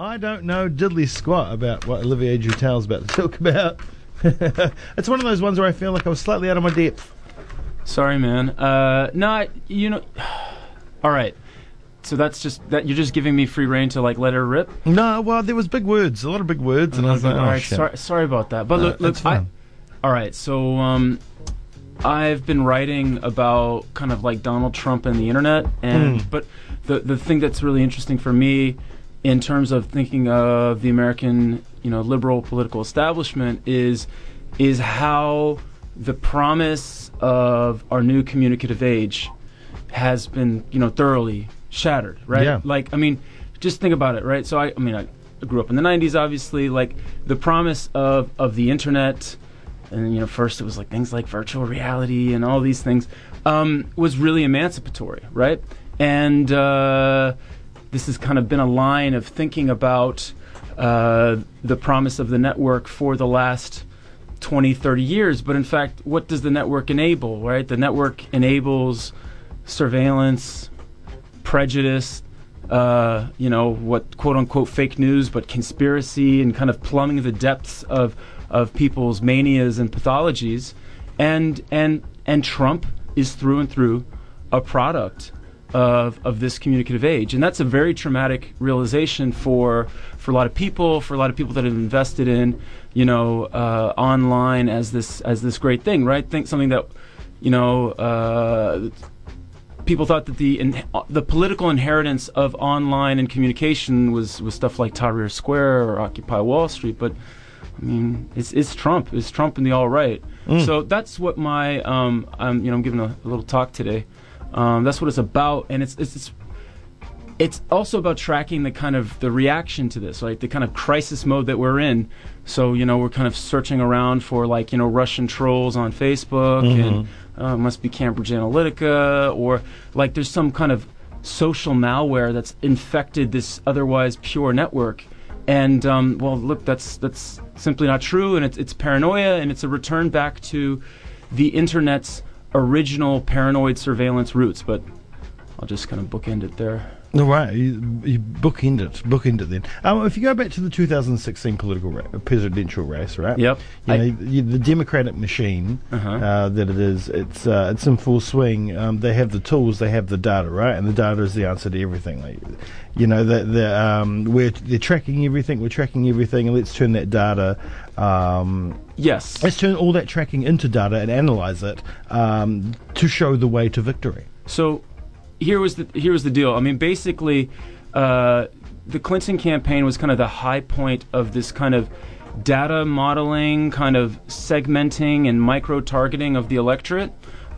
I don't know diddly squat about what Olivier Jutel's about to talk about. it's one of those ones where I feel like I was slightly out of my depth. Sorry, man. Uh, no, you know. All right. So that's just that you're just giving me free rein to like let her rip. No, well, there was big words, a lot of big words, and I was like, all oh, right, shit. sorry, sorry about that. But No, look, look, fine. I, all right. So um, I've been writing about kind of like Donald Trump and the internet, and Mm. but the the thing that's really interesting for me in terms of thinking of the American, you know, liberal political establishment is is how the promise of our new communicative age has been, you know, thoroughly shattered, right? Yeah. Like, I mean, just think about it, right? So I, I mean, I grew up in the '90s, obviously. Like the promise of of the internet, and you know, first it was like things like virtual reality and all these things um, was really emancipatory, right? And uh, this has kind of been a line of thinking about uh, the promise of the network for the last 20, 30 years. But in fact, what does the network enable, right? The network enables surveillance, prejudice, uh, you know, what quote unquote fake news, but conspiracy and kind of plumbing the depths of, of people's manias and pathologies. And, and, and Trump is through and through a product of, of this communicative age. And that's a very traumatic realization for, for a lot of people, for a lot of people that have invested in, you know, uh, online as this, as this great thing, right? Think something that, you know, uh, people thought that the in, the political inheritance of online and communication was, was stuff like Tahrir Square or Occupy Wall Street, but I mean, it's, it's Trump. It's Trump and the all right. So that's what my um, I'm you know I'm giving a, a little talk today. Um, that's what it's about, and it's it's. it's it's also about tracking the kind of the reaction to this, like the kind of crisis mode that we're in. So you know we're kind of searching around for like you know Russian trolls on Facebook and uh, must be Cambridge Analytica or like there's some kind of social malware that's infected this otherwise pure network. And um, well, look, that's that's simply not true, and it's it's paranoia, and it's a return back to the internet's original paranoid surveillance roots. But I'll just kind of bookend it there. All right, you, you bookend it, bookend it then. Um, if you go back to the 2016 political ra- presidential race, right? Yep. You I- know, you, the Democratic machine Uh-huh. uh, that it is, it's uh, it's in full swing. Um, they have the tools, they have the data, right? And the data is the answer to everything. Like, you know, the, the, um, we're they're tracking everything, we're tracking everything, and let's turn that data. Um, Yes. let's turn all that tracking into data and analyze it um, to show the way to victory. So here was the here was the deal. I mean, basically, uh, the Clinton campaign was kind of the high point of this kind of data modeling, kind of segmenting and micro targeting of the electorate.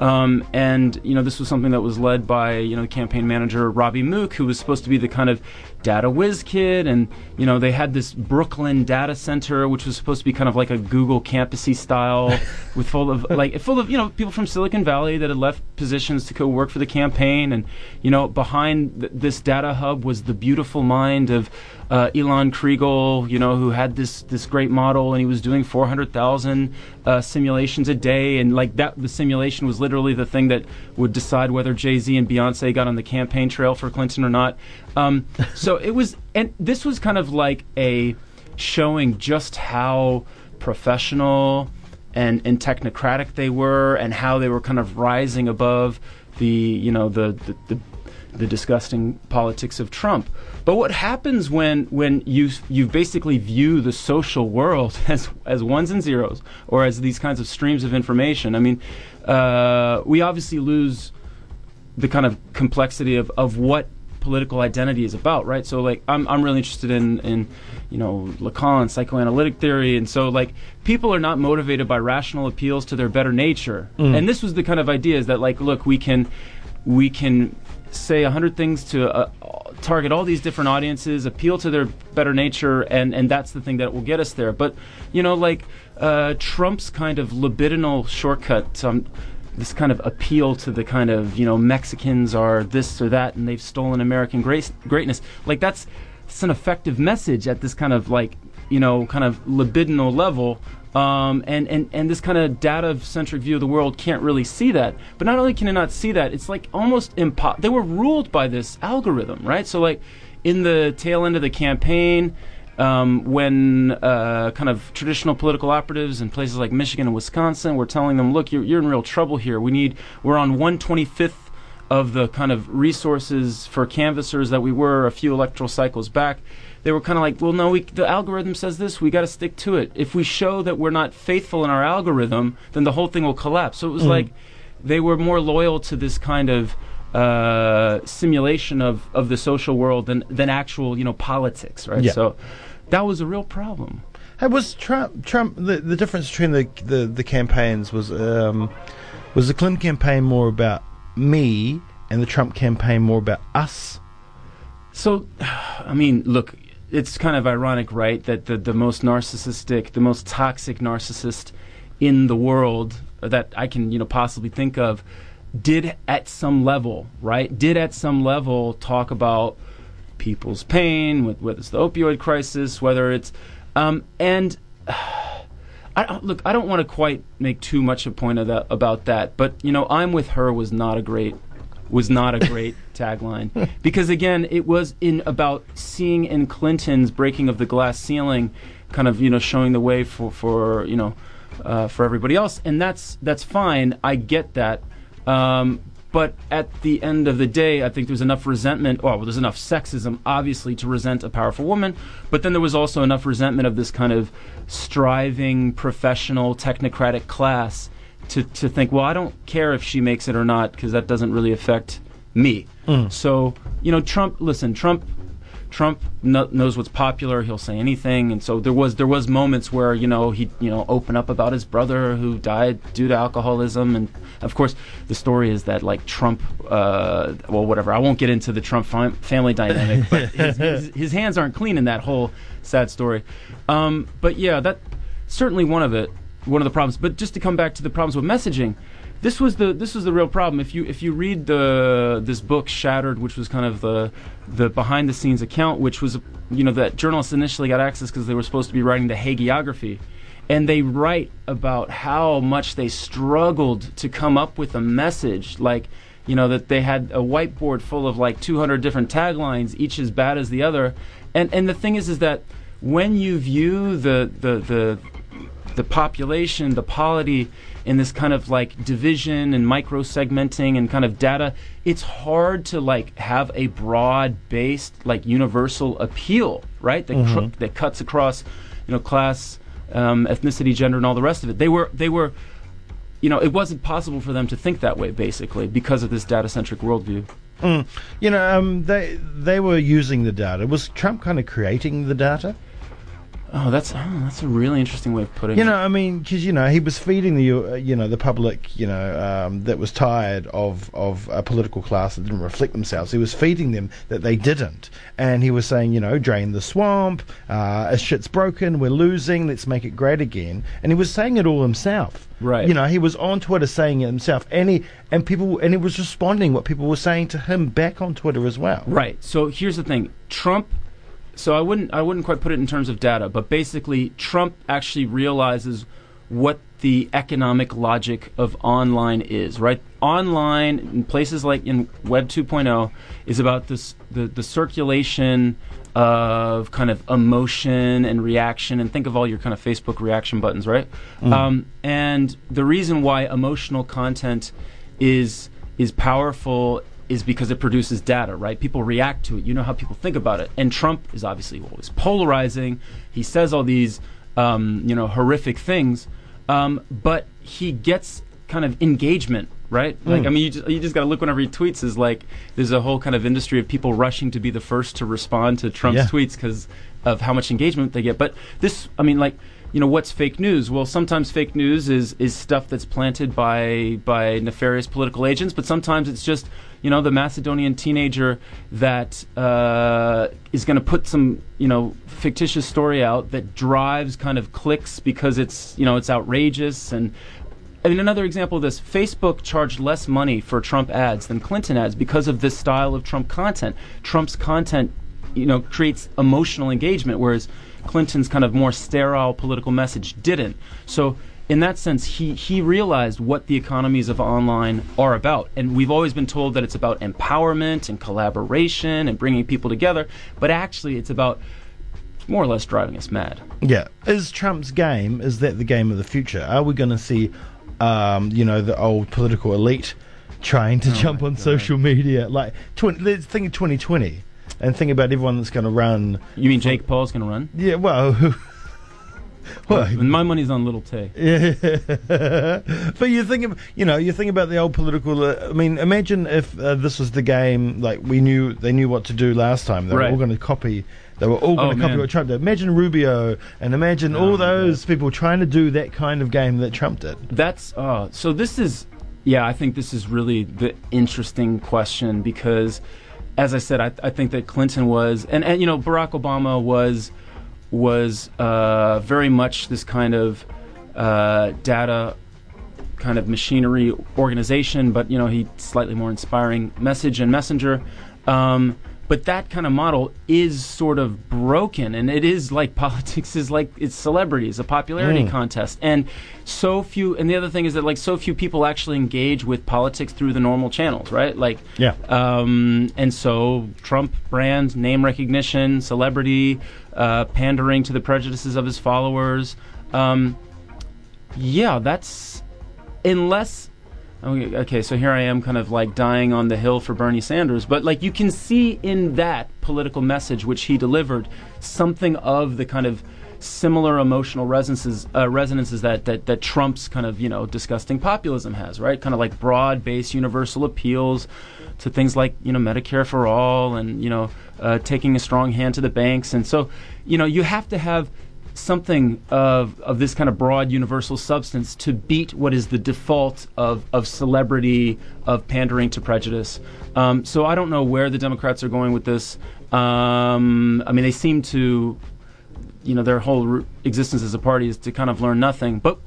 Um, and you know, this was something that was led by you know the campaign manager Robbie Mook, who was supposed to be the kind of data whiz kid. And you know, they had this Brooklyn data center, which was supposed to be kind of like a Google campusy style, with full of like full of you know people from Silicon Valley that had left positions to go work for the campaign. And you know, behind th- this data hub was the beautiful mind of uh, Elan Kriegel, you know, who had this this great model, and he was doing 400,000 uh, simulations a day, and like that, the simulation was literally the thing that would decide whether Jay Z and Beyonce got on the campaign trail for Clinton or not. Um, so it was, and this was kind of like a showing just how professional and, and technocratic they were, and how they were kind of rising above the, you know, the the, the the disgusting politics of Trump. But what happens when when you you basically view the social world as as ones and zeros or as these kinds of streams of information? I mean, uh, we obviously lose the kind of complexity of, of what political identity is about, right? So like I'm I'm really interested in in you know Lacan psychoanalytic theory, and so like people are not motivated by rational appeals to their better nature, and this was the kind of idea is that like look we can we can say a hundred things to uh, target all these different audiences, appeal to their better nature, and and that's the thing that will get us there. But you know, like uh, Trump's kind of libidinal shortcut. Um, this kind of appeal to the kind of you know Mexicans are this or that and they've stolen American grace, greatness like that's it's an effective message at this kind of like you know kind of libidinal level um, and, and, and this kind of data centric view of the world can't really see that. But not only can it not see that, it's like almost impo- They were ruled by this algorithm, right? So, like, in the tail end of the campaign, um, when uh, kind of traditional political operatives in places like Michigan and Wisconsin were telling them, "Look, you're, you're in real trouble here. We need we're on 125th of the kind of resources for canvassers that we were a few electoral cycles back." They were kind of like, "Well, no, we, the algorithm says this. We got to stick to it. If we show that we're not faithful in our algorithm, then the whole thing will collapse." So it was Mm. like they were more loyal to this kind of uh, simulation of, of the social world than, than actual, you know, politics, right? Yeah. So that was a real problem. Hey, was Trump Trump the, the difference between the the, the campaigns was um, was the Clinton campaign more about me and the Trump campaign more about us? So, I mean, look, it's kind of ironic, right, that the, the most narcissistic, the most toxic narcissist in the world that I can, you know, possibly think of did at some level, right, did at some level talk about people's pain, whether it's the opioid crisis, whether it's, um, and I look, I don't want to quite make too much of a point of that about that, but you know, I'm with her was not a great was not a great tagline because again, it was in about seeing in Clinton's breaking of the glass ceiling, kind of you know showing the way for for you know uh, for everybody else, and that's that's fine. I get that. Um, but at the end of the day, I think there's enough resentment. Oh, well, there's enough sexism, obviously, to resent a powerful woman. But then there was also enough resentment of this kind of striving, professional, technocratic class to, to think, well, I don't care if she makes it or not because that doesn't really affect me. So, you know, Trump. Listen, Trump. Trump kno- knows what's popular. He'll say anything, and so there was there was moments where you know he you know open up about his brother who died due to alcoholism, and of course the story is that like Trump, uh, well whatever. I won't get into the Trump fam- family dynamic, but his, his, his hands aren't clean in that whole sad story. Um, but yeah, that certainly one of it, one of the problems. But just to come back to the problems with messaging, this was the this was the real problem. If you if you read the this book Shattered, which was kind of the the behind the scenes account, which was you know that journalists initially got access because they were supposed to be writing the hagiography, and they write about how much they struggled to come up with a message like you know that they had a whiteboard full of like 200 different taglines each as bad as the other and and the thing is is that when you view the the the the population, the polity, in this kind of like division and micro segmenting and kind of data, it's hard to like have a broad based, like universal appeal, right? That, cr- that cuts across, you know, class, um, ethnicity, gender, and all the rest of it. They were they were, you know, it wasn't possible for them to think that way basically because of this data centric worldview. Mm. You know, um, they they were using the data. Was Trump kind of creating the data? Oh, that's oh, that's a really interesting way of putting it. You know, I mean, because you know he was feeding the uh, you know the public you know um, that was tired of of a political class that didn't reflect themselves. He was feeding them that they didn't, and he was saying you know drain the swamp, uh, shit's broken, we're losing, let's make it great again. And he was saying it all himself. Right. You know, he was on Twitter saying it himself, and he and people and he was responding what people were saying to him back on Twitter as well. Right. So here's the thing. Trump so I wouldn't I wouldn't quite put it in terms of data, but basically Trump actually realizes what the economic logic of online is, right? Online in places like in Web 2.0 is about this the, the circulation of kind of emotion and reaction and think of all your kind of Facebook reaction buttons, right? Um, and the reason why emotional content is is powerful is because it produces data, right? People react to it. You know how people think about it. And Trump is obviously always polarizing. He says all these, um, you know, horrific things, um, but he gets kind of engagement, right? Like, I mean, you just, you just got to look whenever he tweets. Is like there's a whole kind of industry of people rushing to be the first to respond to Trump's Yeah. tweets because of how much engagement they get. But this, I mean, like you know what's fake news well sometimes fake news is is stuff that's planted by by nefarious political agents but sometimes it's just you know the macedonian teenager that uh, is going to put some you know fictitious story out that drives kind of clicks because it's you know it's outrageous and I mean, another example of this Facebook charged less money for Trump ads than Clinton ads because of this style of Trump content. Trump's content, you know, creates emotional engagement, whereas Clinton's kind of more sterile political message didn't. So in that sense, he, he realized what the economies of online are about. And we've always been told that it's about empowerment and collaboration and bringing people together, but actually, it's about more or less driving us mad. Yeah. Is Trump's game, is that the game of the future? Are we going to see, um, you know, the old political elite trying to Oh jump on God. social media? Like, 20, let's think of 2020 and think about everyone that's going to run. You mean Jake Paul's going to run? Yeah, well. Well, My money's on Little Tay. Yeah, but you think, of, you know, you think about the old political. Uh, I mean, imagine if uh, this was the game. Like we knew, they knew what to do last time. They were all going to copy. They were all going Oh, to copy man. what Trump did. Imagine Rubio and imagine Oh, all those people trying to do that kind of game that Trump did. That's uh, so. This is, yeah. I think this is really the interesting question because, as I said, I, I think that Clinton was, and, and you know, Barack Obama was, was uh, very much this kind of uh, data, kind of machinery organization, but you know, he slightly more inspiring message and messenger. Um, but that kind of model is sort of broken, and it is like politics is like it's celebrities, a popularity Mm. contest, and so few. And the other thing is that like so few people actually engage with politics through the normal channels, right? Like, Yeah. um, and so Trump brand, name recognition, celebrity, uh, pandering to the prejudices of his followers. Um, yeah, that's unless. Okay, so here I am, kind of like dying on the hill for Bernie Sanders, but like you can see in that political message which he delivered something of the kind of similar emotional resonances, uh, resonances that, that that Trump's kind of you know disgusting populism has, right? Kind of like broad-based universal appeals to things like you know Medicare for all and you know uh, taking a strong hand to the banks, and so you know you have to have something of, of this kind of broad universal substance to beat what is the default of, of celebrity, of pandering to prejudice. Um, so I don't know where the Democrats are going with this. Um, I mean, they seem to, you know, their whole existence as a party is to kind of learn nothing. But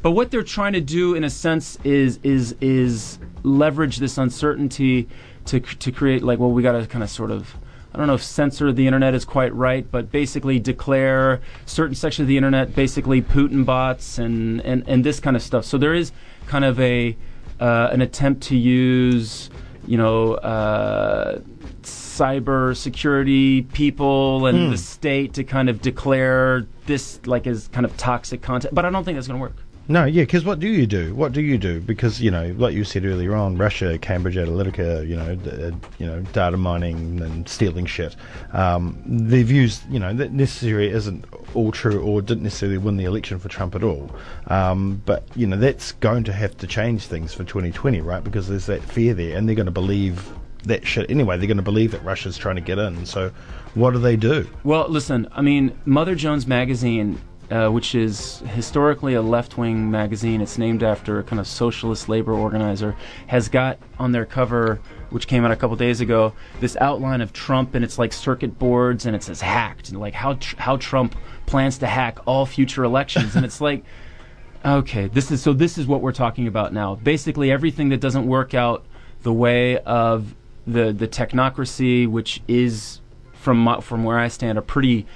but what they're trying to do, in a sense, is is is leverage this uncertainty to to create like, well, we got to kind of sort of. I don't know if censor the internet is quite right, but basically declare certain sections of the internet basically Putin bots and, and, and this kind of stuff. So there is kind of a uh, an attempt to use, you know, uh, cyber security people and the state to kind of declare this like as kind of toxic content. But I don't think that's going to work. No, yeah, because what do you do? What do you do? Because you know, like you said earlier on, Russia, Cambridge Analytica, you know, d- uh, you know, data mining and stealing shit. Um, they've used, you know, that necessarily isn't all true, or didn't necessarily win the election for Trump at all. Um, but you know, that's going to have to change things for 2020, right? Because there's that fear there, and they're going to believe that shit anyway. They're going to believe that Russia's trying to get in. So, what do they do? Well, listen, I mean, Mother Jones Magazine, uh, which is historically a left wing magazine, it's named after a kind of socialist labor organizer, has got on their cover, which came out a couple days ago, this outline of Trump and it's like circuit boards and it says hacked, and like how, tr- how Trump plans to hack all future elections. and it's like, Okay, this is so. This is what we're talking about now. Basically, everything that doesn't work out the way of the the technocracy, which is from my, from where I stand, a pretty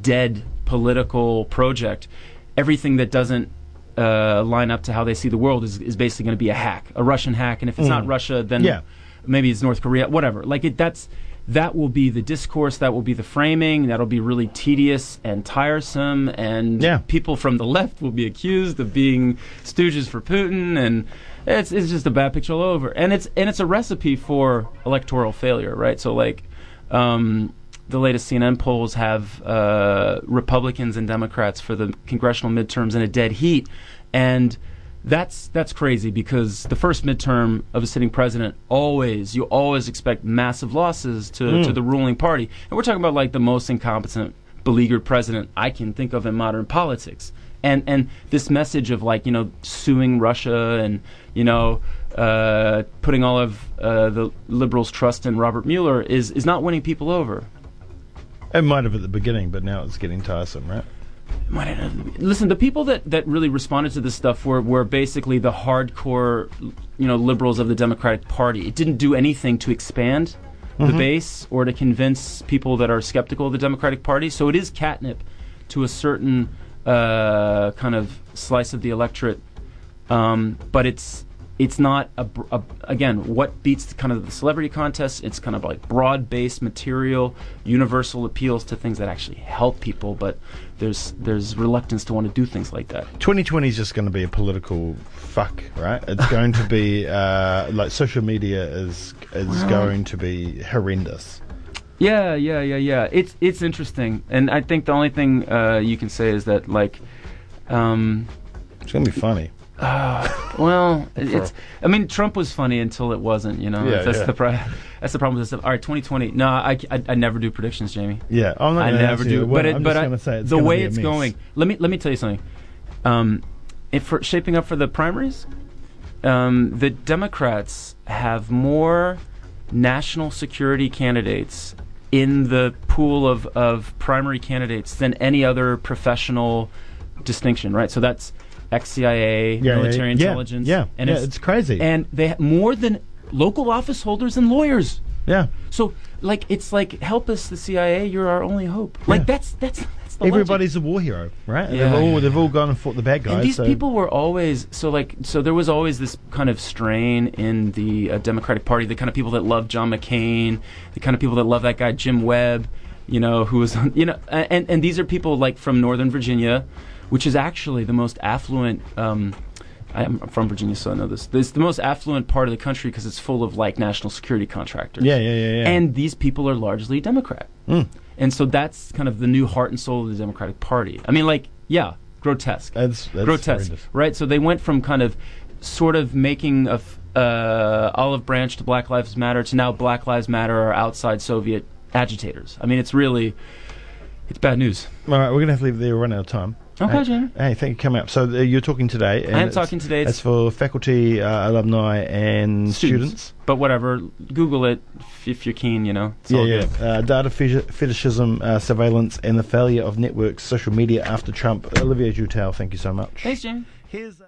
dead political project. Everything that doesn't uh, line up to how they see the world is, is basically going to be a hack, a Russian hack. And if it's not Russia, then Yeah. maybe it's North Korea, whatever. Like it, that's that will be the discourse, that will be the framing, that'll be really tedious and tiresome, and Yeah. people from the left will be accused of being stooges for Putin, and it's it's just a bad picture all over. And it's and it's a recipe for electoral failure, right? So like. Um, the latest CNN polls have uh, Republicans and Democrats for the congressional midterms in a dead heat, and that's that's crazy because the first midterm of a sitting president always you always expect massive losses to, to the ruling party, and we're talking about like the most incompetent, beleaguered president I can think of in modern politics. And and this message of like you know suing Russia and you know uh, putting all of uh, the liberals' trust in Robert Mueller is is not winning people over. It might have at the beginning, but now it's getting tiresome, right? Might I not- Listen, the people that, that really responded to this stuff were, were basically the hardcore, you know, liberals of the Democratic Party. It didn't do anything to expand the base or to convince people that are skeptical of the Democratic Party. So it is catnip to a certain uh, kind of slice of the electorate. Um, but it's it's not a, a, again what beats the, kind of the celebrity contest. It's kind of like broad-based material, universal appeals to things that actually help people. But there's there's reluctance to want to do things like that. 2020 is just going to be a political fuck, right? It's going to be uh, like social media is is going to be horrendous. Yeah, yeah, yeah, yeah. It's it's interesting, and I think the only thing uh, you can say is that like, um, It's going to be funny. well, it's. I mean, Trump was funny until it wasn't. You know, Yeah, that's yeah. the pro- that's the problem with this stuff. All right, 2020. No, I, I, I never do predictions, Jamie. Yeah, I'm not I never do. what- But it, I'm but I, say the way it's going. Let me let me tell you something. Um, if for shaping up for the primaries, um, the Democrats have more national security candidates in the pool of, of primary candidates than any other professional distinction, right? So that's ex-CIA, Yeah, military yeah, yeah, intelligence, Yeah, and yeah, it's, crazy. and they ha- more than local office holders and lawyers. yeah, So, like, it's like, help us, the CIA. You're our only hope. Like, Yeah. that's that's that's the logic. everybody's a war hero, right? And Yeah, they've all yeah. they've all gone and fought the bad guys. And these so- people were always so like so there was always this kind of strain in the uh, Democratic Party, the kind of people that love John McCain, the kind of people that love that guy Jim Webb, you know, who was you know, and and these are people like from Northern Virginia, which is actually the most affluent. Um, I'm from Virginia, so I know this. It's the most affluent part of the country because it's full of like national security contractors. Yeah, yeah, yeah, yeah. And these people are largely Democrat. Mm. And so that's kind of the new heart and soul of the Democratic Party. I mean, like, yeah, grotesque. that's, that's grotesque, horrendous. right? So they went from kind of sort of making a f- uh, olive branch to Black Lives Matter to now Black Lives Matter are outside Soviet agitators. I mean, it's really, it's bad news. All right, we're gonna have to leave there. We're running out of time. Okay, Hey, Jamie. Hey, thank you for coming up. So uh, you're talking today. And I am talking today. It's It's, for faculty, uh, alumni, and Students. students. but whatever. Google it if, if you're keen. You know. It's Yeah, all yeah. Uh, data fetishism, uh, surveillance, and the failure of networks, social media after Trump. Olivia Jutel, thank you so much. Thanks, Jamie. Here's.